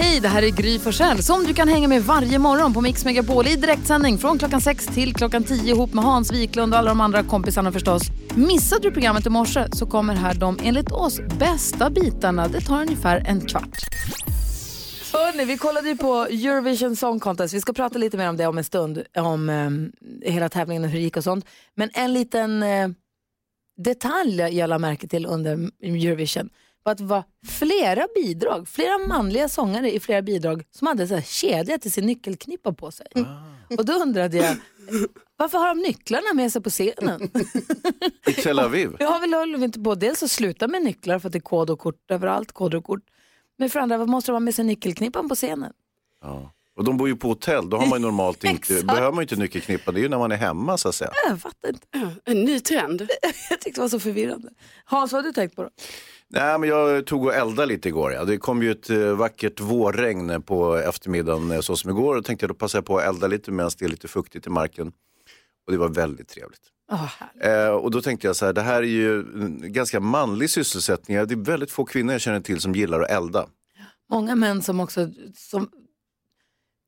Hej, det här är Gry Forssell som du kan hänga med varje morgon på Mix Megapol i direktsändning från klockan 6 till klockan 10 ihop med Hans Wiklund och alla de andra kompisarna förstås. Missade du programmet i morse så kommer här de enligt oss bästa bitarna. Det tar ungefär en kvart. Hörrni, vi kollade ju på Eurovision Song Contest. Vi ska prata lite mer om det om en stund, om eh, hela tävlingen och hur det gick och sånt. Men en liten eh, detalj jag lade märke till under Eurovision var att det var flera bidrag, flera manliga sångare i flera bidrag som hade så här kedja till sin nyckelknippa på sig. Och då undrade jag, varför har de nycklarna med sig på scenen? I Tel Aviv. Jag har väl håller vi inte på dels att sluta med nycklar för att det är kod och kort överallt, koder och kort. Men för andra, vad måste de ha med sig nyckelknippan på scenen? Ja. Och de bor ju på hotell, då har man ju normalt inte, behöver man ju inte nyckelknippa, det är ju när man är hemma så att säga. Jag fattar inte. En ny trend. Jag tyckte det var så förvirrande. Hans, vad har du tänkt på då? Nej men jag tog och eldade lite igår. Ja. Det kom ju ett eh, vackert vårregn på eftermiddagen eh, så som igår och tänkte jag då passar jag på att elda lite medan det är lite fuktigt i marken. Och det var väldigt trevligt. Oh, Eh, och då tänkte jag så här, det här är ju en ganska manlig sysselsättning. Det är väldigt få kvinnor jag känner till som gillar att elda. Många män som också som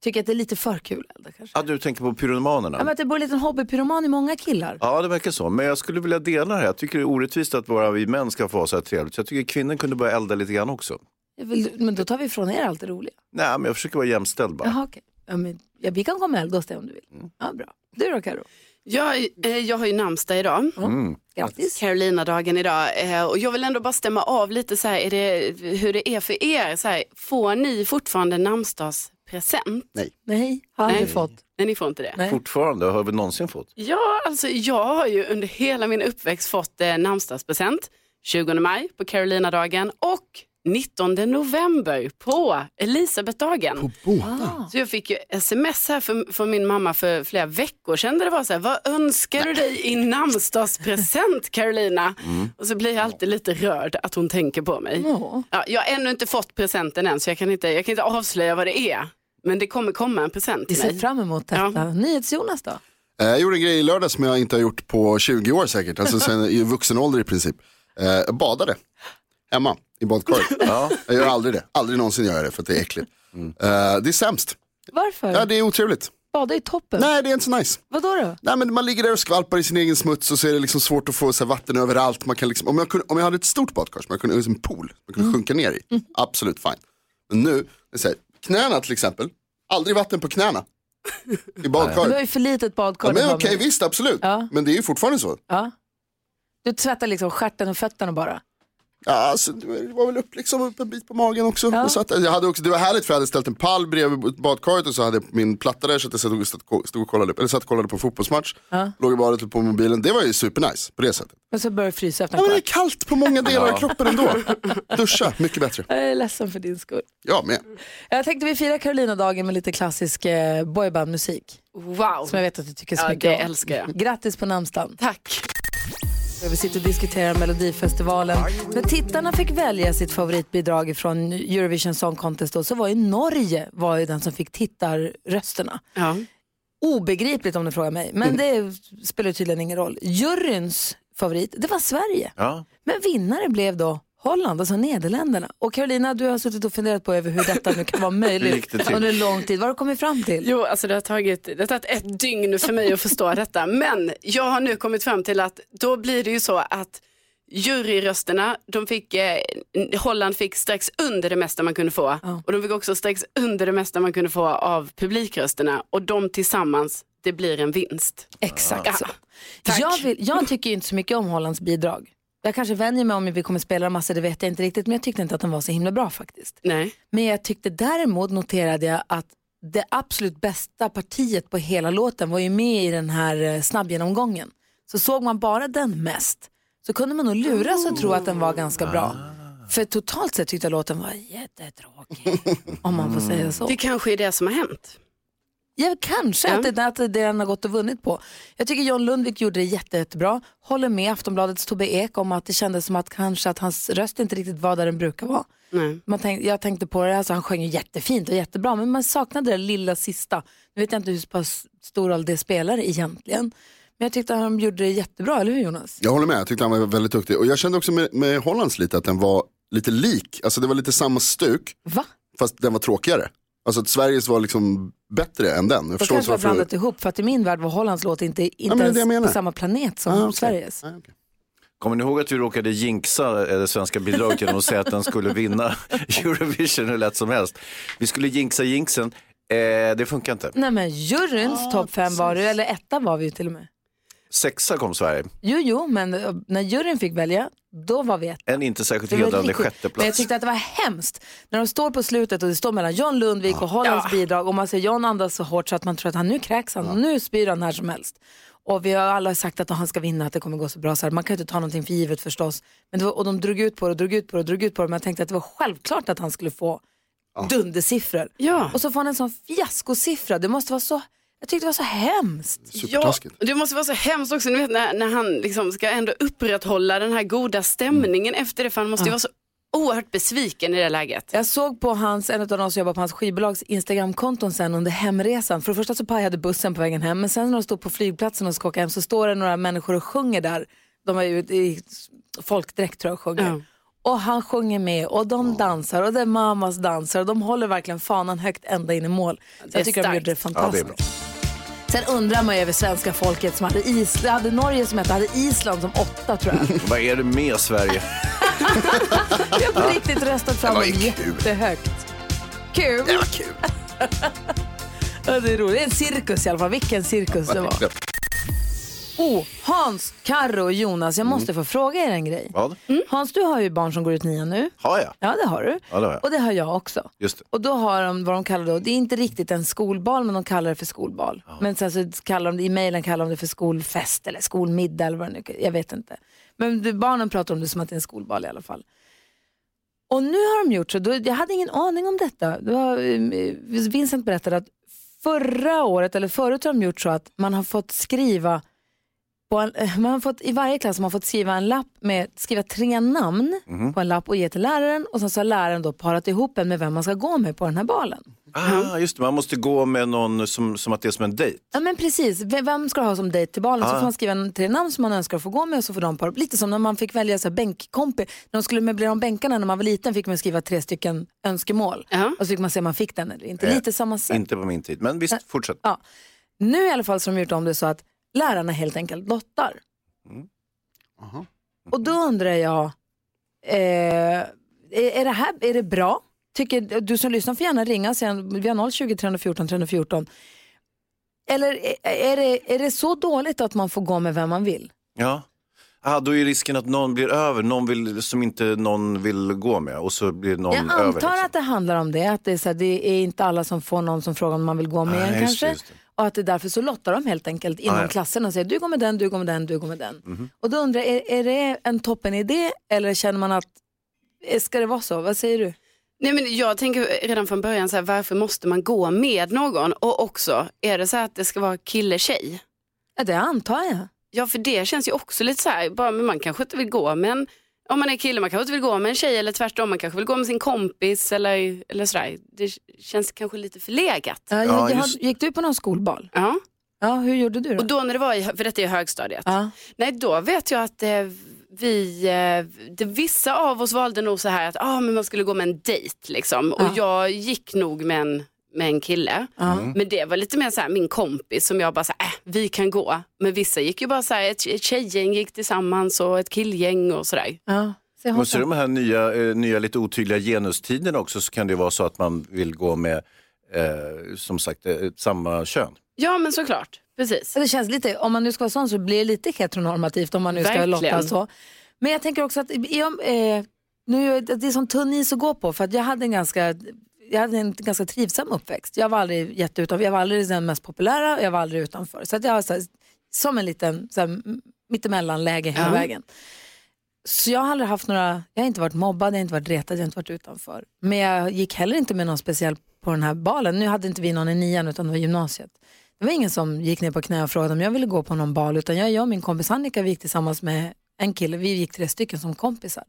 tycker att det är lite för kul att elda kanske. Ja, du tänker på pyromanerna? Ja, men att det bor en liten hobbypyroman i många killar. Ja, det verkar så. Men jag skulle vilja dela det här. Jag tycker det är orättvist att bara vi män ska få ha så här trevligt. Så jag tycker kvinnor kunde börja elda lite grann också. Jag vill, men då tar vi ifrån er allt det roliga. Nej, men jag försöker vara jämställd bara. Jaha, okej. Ja, men, ja, vi kan komma och elda hos dig om du vill. Mm. Ja, bra. Du då Karo? Jag, eh, jag har ju namnsdag idag. Mm. Grattis. Carolina-dagen idag. Eh, och jag vill ändå bara stämma av lite så här, är det, hur det är för er. Så här, får ni fortfarande namnsdagspresent? Nej, har aldrig Nej. fått. Nej, ni får inte det. Nej. Fortfarande, har vi någonsin fått? Ja, alltså jag har ju under hela min uppväxt fått eh, namnsdagspresent. 20 maj på Carolina-dagen och 19 november på Elisabethdagen. Så jag fick ju sms här för- från min mamma för flera veckor sedan där det var så här, vad önskar du dig i namnsdagspresent Carolina? Och så blir jag alltid lite rörd att hon tänker på mig. Ja. Ja, jag har ännu inte fått presenten än så jag kan inte, jag kan inte avslöja vad det är. Men det kommer komma en present Vi till ser mig. fram emot detta. Ja. NyhetsJonas då? Eh, Jag gjorde en grej i lördag som jag inte har gjort på 20 år säkert, alltså sen i vuxen ålder i princip. Eh, Jag badade hemma i badkaret. Jag gör aldrig det, aldrig någonsin gör jag det för att det är äckligt. Eh, Det är sämst, Varför? ja, det är otrevligt. Bada i toppen? Nej, det är inte så nice. Vadå då? Nej, men man ligger där och skvalpar i sin egen smuts och så är det liksom svårt att få så här, vatten överallt. Man kan liksom, om, jag kunde, om jag hade ett stort badkar som jag kunde, en pool, man kunde sjunka ner i, absolut fine. Men nu, det är så här, knäna till exempel, aldrig vatten på knäna. I Du har ju för litet badkar. Ja, men okej, visst absolut. Ja. Men det är ju fortfarande så. Ja. Du tvättar liksom stjärten och fötterna bara? Ja, alltså, det var väl upp, liksom, upp en bit på magen också. Ja. Jag satt, jag hade också. Det var härligt för jag hade ställt en pall bredvid badkaret och så hade jag min platta där så att jag stod och, stod, stod och kollade, eller satt och kollade på fotbollsmatch. Ja. Låg i badet på mobilen. Det var ju supernice på det sättet. Och så börjar det frysa efter Ja, en men det är kallt på många delar av kroppen ändå. Duscha, mycket bättre. Jag är ledsen för din skull. Jag med. Jag tänkte vi firar Carolina-dagen med lite klassisk eh, boybandmusik. Wow, Som jag vet att du tycker så ja, mycket det om. älskar jag. Grattis på namnsdagen. Tack. Vi sitter och diskuterar Melodifestivalen. När tittarna fick välja sitt favoritbidrag från Eurovision Song Contest då, så var ju Norge var ju den som fick tittarrösterna. Ja. Obegripligt om du frågar mig, men det spelar tydligen ingen roll. Juryns favorit, det var Sverige. Ja. Men vinnare blev då Holland, alltså Nederländerna. Och Carolina, du har suttit och funderat på över hur detta nu kan vara möjligt under lång tid. Vad har du kommit fram till? Jo, alltså det har, tagit, det har tagit ett dygn för mig att förstå detta. Men jag har nu kommit fram till att då blir det ju så att juryrösterna, de fick, eh, Holland fick strax under det mesta man kunde få. Ja. Och de fick också strax under det mesta man kunde få av publikrösterna. Och de tillsammans, det blir en vinst. Exakt Ja. så. Tack. Jag, vill, jag tycker inte så mycket om Hollands bidrag. Jag kanske vänjer mig om vi kommer spela dem massor, det vet jag inte riktigt. Men jag tyckte inte att den var så himla bra faktiskt. Nej. Men jag tyckte däremot noterade jag att det absolut bästa partiet på hela låten var ju med i den här eh, snabbgenomgången. Så såg man bara den mest så kunde man nog luras och tro att den var ganska bra. För totalt sett tyckte jag låten var jättetråkig. om man får säga så. Det kanske är det som har hänt. Ja, kanske Ja. att, det, att det är det han har gått och vunnit på. Jag tycker John Lundvik gjorde det jätte, jättebra. Håller med Aftonbladets Tobbe Ek om att det kändes som att kanske att hans röst inte riktigt var där den brukar vara. Nej. Man tänk, jag tänkte på det, alltså han sjöng ju jättefint och jättebra men man saknade det lilla sista. Nu vet jag inte hur stor roll det spelar egentligen. Men jag tyckte att han gjorde det jättebra, eller hur Jonas? Jag håller med, jag tyckte han var väldigt duktig. Och jag kände också med, med Hollands lite att den var lite lik, alltså det var lite samma stuk, Va? fast den var tråkigare. Alltså att Sveriges var liksom bättre än den. Jag förstår kanske vi har inte varför- blandat ihop för att i min värld var Hollands låt inte, inte är ens på samma planet som Ah, okej. Sveriges. Ah, okej. Kommer ni ihåg att vi råkade jinxa eh, det svenska bidraget genom att säga att den skulle vinna Eurovision hur lätt som helst? Vi skulle jinxa jinxen, eh, det funkar inte. Nej men juryns topp fem var det, eller etta var vi ju till och med. Sexa kom Sverige, Jo, jo, men eh, när juryn fick välja, då var vi ett. en inte särskilt hedrande riktigt- Men jag sjätteplats. tyckte att det var hemskt när de står på slutet och det står mellan John Lundvik och Hollands bidrag och man ser John andas så hårt så att man tror att han nu kräks han, nu spyr han här som helst. Och vi har alla sagt att han ska vinna, att det kommer gå så bra så här. Man kan ju inte ta någonting för givet förstås. Men det var, och de drog ut på det och drog ut på det och drog ut på det. Men jag tänkte att det var självklart att han skulle få dundersiffror. Ja. Och så får han en sån fiaskosiffra. Det måste vara så, jag tyckte det var så hemskt. Ja, det måste vara så hemskt också, ni vet när, när han liksom ska ändå upprätthålla den här goda stämningen efter det, för han måste ju vara så oerhört besviken i det läget. Jag såg på hans, en av de som jobbar på hans skivbolags Instagramkonton sen under hemresan. För det första så pajade bussen på vägen hem men sen när de stod på flygplatsen och ska åka hem så står det några människor och sjunger där. De är ju i folkdräkt tror jag och sjunger. Ja. Och han sjunger med och de dansar och det är mammas dansar och de håller verkligen fanan högt ända in i mål. Så jag tycker de starkt. gjorde det Ja, det är fantastiskt. bra. Sen undrar man ju över svenska folket som hade, Is hade Norge som ett, hade Island som åtta tror jag. Vad är det med Sverige? Vi har på riktigt röstat fram Det dem jättehögt. Kul! Det var kul. Det är roligt. En cirkus i alla fall. Vilken cirkus det var. Oh, Hans, Karro och Jonas, jag måste få fråga er en grej. Vad? Hans, du har ju barn som går ut nian nu. Har jag? Ja, det har du. Ja, det har jag. Och det har jag också. Just det. Och då har de vad de kallar då, det är inte riktigt en skolbal men de kallar det för skolbal. Men sen så kallar de i mejlen kallar de det för skolfest eller skolmiddag eller vad det nu jag vet inte. Men det, barnen pratar om det som att det är en skolbal i alla fall. Och nu har de gjort så, då, jag hade ingen aning om detta. Det var, eh, Vincent berättade att förra året, eller förut har de gjort så att man har fått skriva en, eh, man har fått, I varje klass har man fått skriva en lapp med, skriva tre namn på en lapp och ge till läraren och sen så har läraren då parat ihop en med vem man ska gå med på den här balen. Ah, just det, man måste gå med någon som, som att det är som en dejt. Ja men precis, vem ska du ha som dejt till balen? Så Ah. får man skriva en, tre namn som man önskar få gå med och så får de para Lite som när man fick välja så här bänkkompis. När de skulle möblera om bänkarna när man var liten fick man skriva tre stycken önskemål. Ja. Och så fick man se om man fick den eller inte. Eh, Lite samma sätt. Inte på min tid, men visst, fortsätt. Ja. Nu i alla fall så har de gjort om det så att lärarna helt enkelt lottar. Och då undrar jag, eh, är, det här, är det bra? Tycker, du som lyssnar får gärna ringa, sen, vi har 020 314 314. Eller är, det, är det så dåligt att man får gå med vem man vill? Ja. Ah, då är risken att någon blir över, någon vill, som inte någon vill gå med och så blir någon Jag över. antar liksom. att det handlar om det, att det är, så här, det är inte alla som får någon som frågar om man vill gå med Nej, en kanske. det. Och att det är därför så lottar de helt enkelt inom Ah, ja. klassen och säger du går med den, du går med den, du går med den. Mhm. Och då undrar jag, är, är det en toppen idé eller känner man att, eh, ska det vara så? Vad säger du? Nej, men jag tänker redan från början, så här, varför måste man gå med någon? Och också, är det så här att det ska vara kille-tjej? Ja, det antar jag. Ja, för det känns ju också lite så här, bara, men man kanske inte vill gå med en, om man är kille, man kanske inte vill gå med en tjej eller tvärtom, man kanske vill gå med sin kompis eller, eller sådär. Det känns kanske lite förlegat. Ja, Ja, jag, just- gick du på någon skolbal? Ja. Ja, hur gjorde du då? Och då när det var, i, för detta är högstadiet, ja. nej då vet jag att eh, vi, eh, det, vissa av oss valde nog så här att ah, men man skulle gå med en dejt liksom. Ja. Och jag gick nog med en, med en kille. Ja. Men det var lite mer så här min kompis som jag bara så här, äh, vi kan gå. Men vissa gick ju bara så här, ett, ett tjejgäng gick tillsammans och ett killgäng och sådär. ja. Se, Och så hoppa. de här nya, eh, nya lite otydliga genustiderna också så kan det vara så att man vill gå med eh, som sagt eh, samma kön. Ja men såklart, precis. det känns lite, om man nu ska vara sån så blir det lite heteronormativt om man nu ska Verkligen. lotta så. Men jag tänker också att eh, nu, är det det är sån tunn is att gå på för att jag hade en ganska jag hade en ganska trivsam uppväxt. Jag var aldrig jätteutanför, jag var aldrig den mest populära och jag var aldrig utanför. Så att jag var så här, som en liten så här, mittemellanläge hela Ja. vägen. Så jag har aldrig haft några, jag har inte varit mobbad, jag har inte varit retad, jag har inte varit utanför. Men jag gick heller inte med någon speciell på den här balen. Nu hade inte vi någon i nian utan det var gymnasiet. Det var ingen som gick ner på knä och frågade om jag ville gå på någon bal utan jag, jag och min kompis Annika vi gick tillsammans med en kille, vi gick tre stycken som kompisar.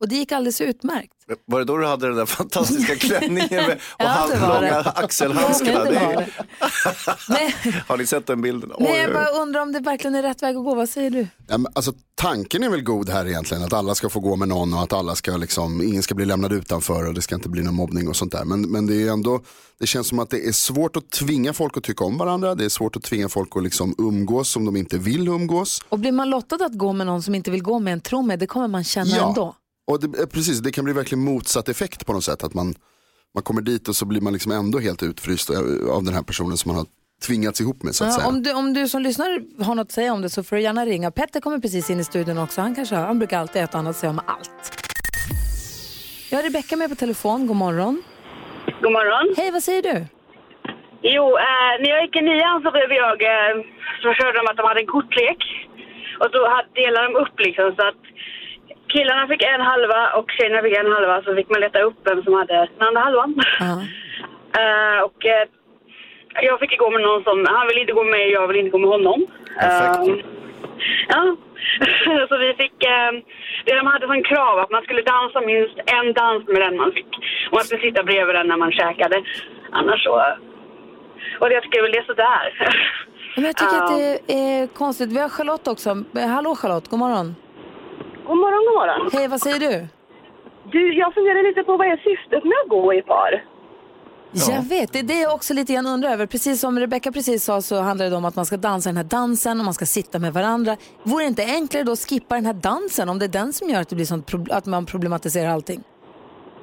Och det gick alldeles utmärkt. Var det då du hade den där fantastiska klänningen med, och Ja, halvlånga det. axelhandskarna? Det har ni sett den bilden? Nej, oj, jag bara undrar om det verkligen är rätt väg att gå. Vad säger du? Ja, men alltså, tanken är väl god här egentligen, att alla ska få gå med någon och att alla ska liksom, ingen ska bli lämnad utanför och det ska inte bli någon mobbning och sånt där. Men, men det är ändå, det känns som att det är svårt att tvinga folk att tycka om varandra, det är svårt att tvinga folk att liksom umgås om de inte vill umgås. Och blir man lottad att gå med någon som inte vill gå med en tro med, det kommer man känna ändå. och det, eh, precis, det kan bli verkligen motsatt effekt på något sätt, att man, man kommer dit och så blir man liksom ändå helt utfryst av av den här personen som man har tvingats ihop med så att Ja, säga. om, du, om du som lyssnar har något att säga om det så får du gärna ringa. Petter kommer precis in i studion också. Han, kanske, han brukar alltid ha ett annat att säga om allt. Jag har Rebecka med på telefon. God morgon. God morgon. Hej, vad säger du? Jo, eh, när jag gick i nian så blev jag, eh, så körde de att de hade en kortlek. Och så hade, delade de upp liksom så att killarna fick en halva och tjejerna fick en halva så fick man leta upp vem som hade den andra halvan. Eh, och eh, jag fick gå med någon som, han ville inte gå med mig och jag ville inte gå med honom. Perfekt. Eh, ja, så vi fick, eh, det de hade som krav att man skulle dansa minst en dans med den man fick. Och man skulle sitta bredvid den när man käkade. Annars så, och jag tycker väl det är sådär. Men jag tycker att det är konstigt. Vi har Charlotte också. Eh, Hallå Charlotte, god morgon. God morgon, god morgon. Hej, vad säger du? Du, jag funderar lite på vad är syftet med att gå i par? Jag vet, det är det jag också lite grann undrar över. Precis som Rebecca precis sa så handlar det om att man ska dansa den här dansen och man ska sitta med varandra. Vore det inte enklare då att skippa den här dansen om det är den som gör att, det blir sånt, att man problematiserar allting?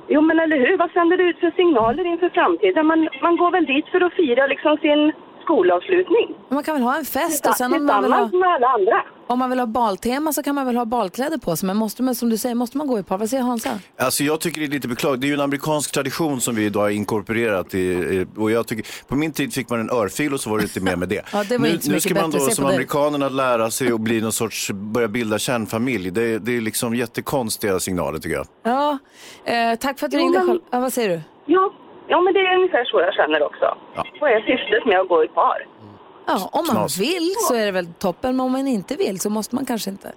Jo, men eller hur? Vad sänder det ut för signaler inför framtiden? Man, man går väl dit för att fira liksom sin skolavslutning? Man kan väl ha en fest och sen om man vill ha, med alla andra. om man vill ha baltema så kan man väl ha balkläder på sig. Men måste man, som du säger, måste man gå i par? Vad säger Hansa? Alltså jag tycker det är lite beklagligt. Det är ju en amerikansk tradition som vi idag har inkorporerat. I, och jag tycker, på min tid fick man en örfil och så var det inte mer med det. Ja, det var nu, inte så nu ska man då som på dig. amerikanerna lära sig och bli någon sorts, börja bilda kärnfamilj. Det, det är liksom jättekonstiga signaler tycker jag. Ja, eh, tack för att du Jo, ringde. men- Ja, vad säger du? Ja. Ja, men det är ungefär så jag känner också. Vad är syftet med att gå i par? Ja, om man Knas. vill så är det väl toppen, men om man inte vill så måste man kanske inte.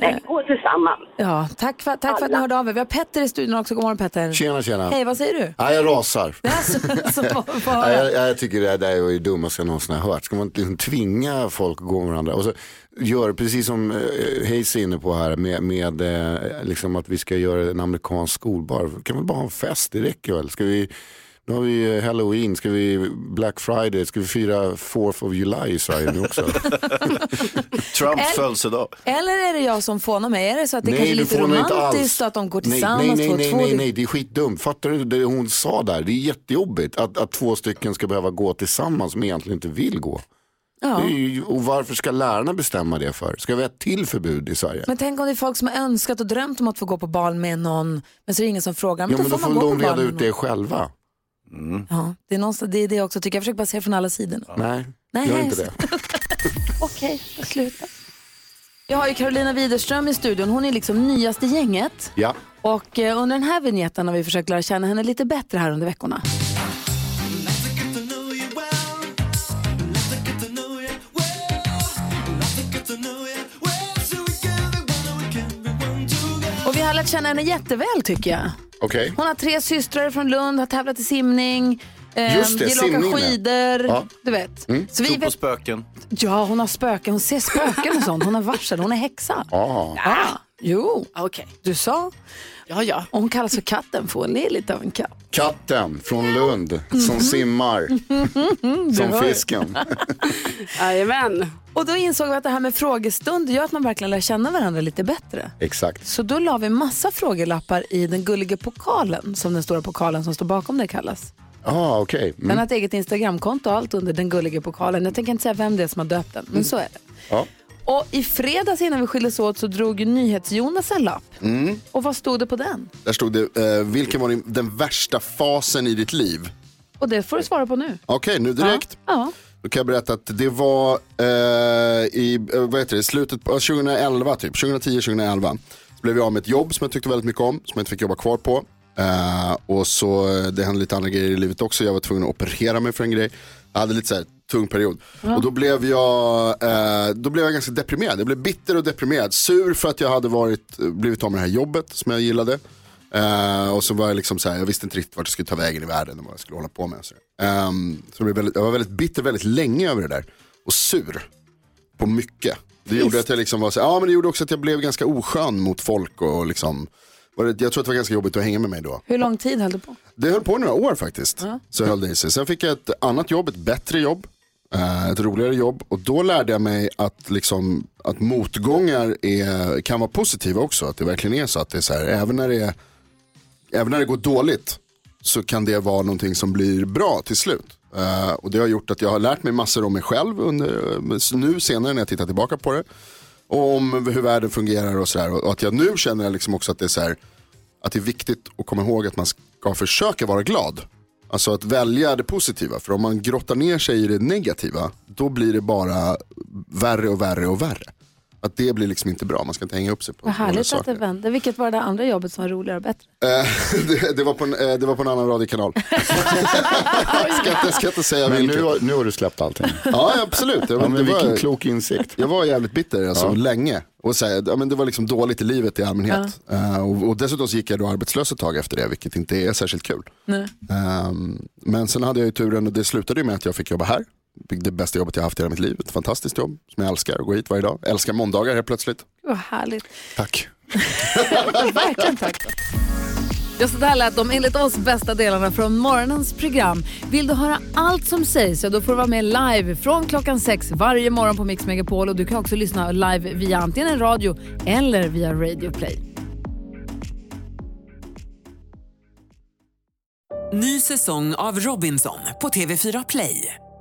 Nej, gå tillsammans. Ja, tack för, tack för att ni hörde av er. Vi har Petter i studion också. God morgon Petter. Tjena, tjena. Hej, vad säger du? Ja, jag rasar. Alltså, så, få Ja, jag, jag tycker det där är det dummaste jag någonsin har hört. Ska man liksom tvinga folk att gå med varandra? Och så gör precis som eh, Hayes är inne på här med, med eh, liksom att vi ska göra en amerikansk skolbar. Kan vi bara ha en fest? Det räcker väl? Ska vi, nu har vi eh, halloween, ska vi Black Friday, ska vi fira 4th of July i Sverige nu också? Trumps födelsedag. Eller är det jag som fånar mig? Är det så att det kanske är lite romantiskt att de går nej, tillsammans nej, nej, två nej, två? nej, Det- nej, det är skitdumt. Fattar du det hon sa där? Det är jättejobbigt att, att två stycken ska behöva gå tillsammans som egentligen inte vill gå. Ja. Ju, och varför ska lärarna bestämma det för? Ska vi ha ett till förbud i Sverige? Men tänk om det är folk som har önskat och drömt om att få gå på bal med någon, men så är det ingen som frågar. Men ja, då men då får får man gå de på bal reda ut det själva. Någon. Ja, det är någonstans, det är det jag också tycker. Jag försöker bara se från alla sidor. Nej, Nej, gör inte det. Okej, jag slutar. Jag har ju Carolina Widerström i studion. Hon är liksom nyast i gänget. Ja. Och eh, under den här vignetten har vi försökt lära känna henne lite bättre här under veckorna. Och vi har lärt känna henne jätteväl tycker jag. Okej. Hon har tre systrar från Lund, har tävlat i simning, eh, Just det, gillar att åka skidor. Ja. Du vet. Så vi Tro på vet, spöken. ja, hon har spöken, hon ser spöken och sånt. Hon har varsel, hon är häxa. Ja. Ja, jo, Okej. du sa. Ja, ja. Hon kallas för katten för hon är lite av en katt. Katten från Lund som simmar som fisken. Jajamän. Och då insåg vi att det här med frågestund gör att man verkligen lär känna varandra lite bättre. Exakt. Så då la vi massa frågelappar i den gulliga pokalen, som den stora pokalen som står bakom det kallas. Ah, okej. Den Mm. har ett eget Instagramkonto och allt under den gulliga pokalen. Jag tänker inte säga vem det är som har döpt den, men så är det. Ja. Och i fredags innan vi skildes åt så drog ju NyhetsJonas en lapp. Mm. Och vad stod det på den? Där stod det, eh, vilken var din, den värsta fasen i ditt liv? Och det får du svara på nu. Okej, nu direkt. Ja. Då kan jag berätta att det var eh, i eh, vad heter det, slutet på 2011, typ 2010-2011. Så blev jag av med ett jobb som jag tyckte väldigt mycket om, som jag inte fick jobba kvar på. Eh, och så eh, det hände lite andra grejer i livet också. Jag var tvungen att operera mig för en grej. Jag hade lite så här tung period. Och då blev, jag, eh, då blev jag ganska deprimerad. Jag blev bitter och deprimerad. Sur för att jag hade varit, blivit av med det här jobbet som jag gillade. Eh, och så var jag liksom så här, jag visste inte riktigt vart jag skulle ta vägen i världen och vad jag skulle hålla på med. Så, Ehm, så väldigt, jag var väldigt bitter väldigt länge över det där. Och sur på mycket. Det gjorde att jag liksom var så här, ja men det gjorde också att jag blev ganska oskön mot folk och liksom, var det, jag tror att det var ganska jobbigt att hänga med mig då. Hur lång tid höll du på? Det höll på några år faktiskt. Så höll det i sig. Sen fick jag ett annat jobb, ett bättre jobb. Eh, ett roligare jobb och då lärde jag mig att, liksom, att motgångar är, kan vara positiva också. Att det verkligen är så att det är så här, även när det, är, även när det går dåligt så kan det vara någonting som blir bra till slut. Uh, och det har gjort att jag har lärt mig massor om mig själv under, nu senare när jag tittar tillbaka på det. Och om hur världen fungerar och sådär. Och att jag nu känner liksom också att det är så här, att det är viktigt att komma ihåg att man ska försöka vara glad. Alltså att välja det positiva. För om man grottar ner sig i det negativa, då blir det bara värre och värre och värre. Att det blir liksom inte bra, man ska inte hänga upp sig på Vad härligt att det vände. Vilket var det andra jobbet som var roligare och bättre? Eh, det, det, var på en, eh, det var på en annan radiokanal. ska, inte, ska inte säga Men vilket. nu, har- nu har du släppt allting. Ja, absolut. Jag, Ja, men det vilken var, klok insikt. jag var jävligt bitter alltså, Ja. länge. Och så här, ja, men det var liksom dåligt i livet i allmänhet. Eh, och, och dessutom så gick jag då arbetslös ett tag efter det, vilket inte är särskilt kul. Ehm, men sen hade jag ju turen och det slutade ju med att jag fick jobba här. Det bästa jobbet jag haft i hela mitt liv. Ett fantastiskt jobb som jag älskar att gå hit varje dag. Älskar måndagar helt plötsligt. Vad härligt. Tack. Verkligen tack. Ja, så där lät de enligt oss bästa delarna från morgonens program. Vill du höra allt som sägs så då får du vara med live från klockan sex varje morgon på Mix Megapol och du kan också lyssna live via antingen en radio eller via Radio Play. Ny säsong av Robinson på TV4 Play.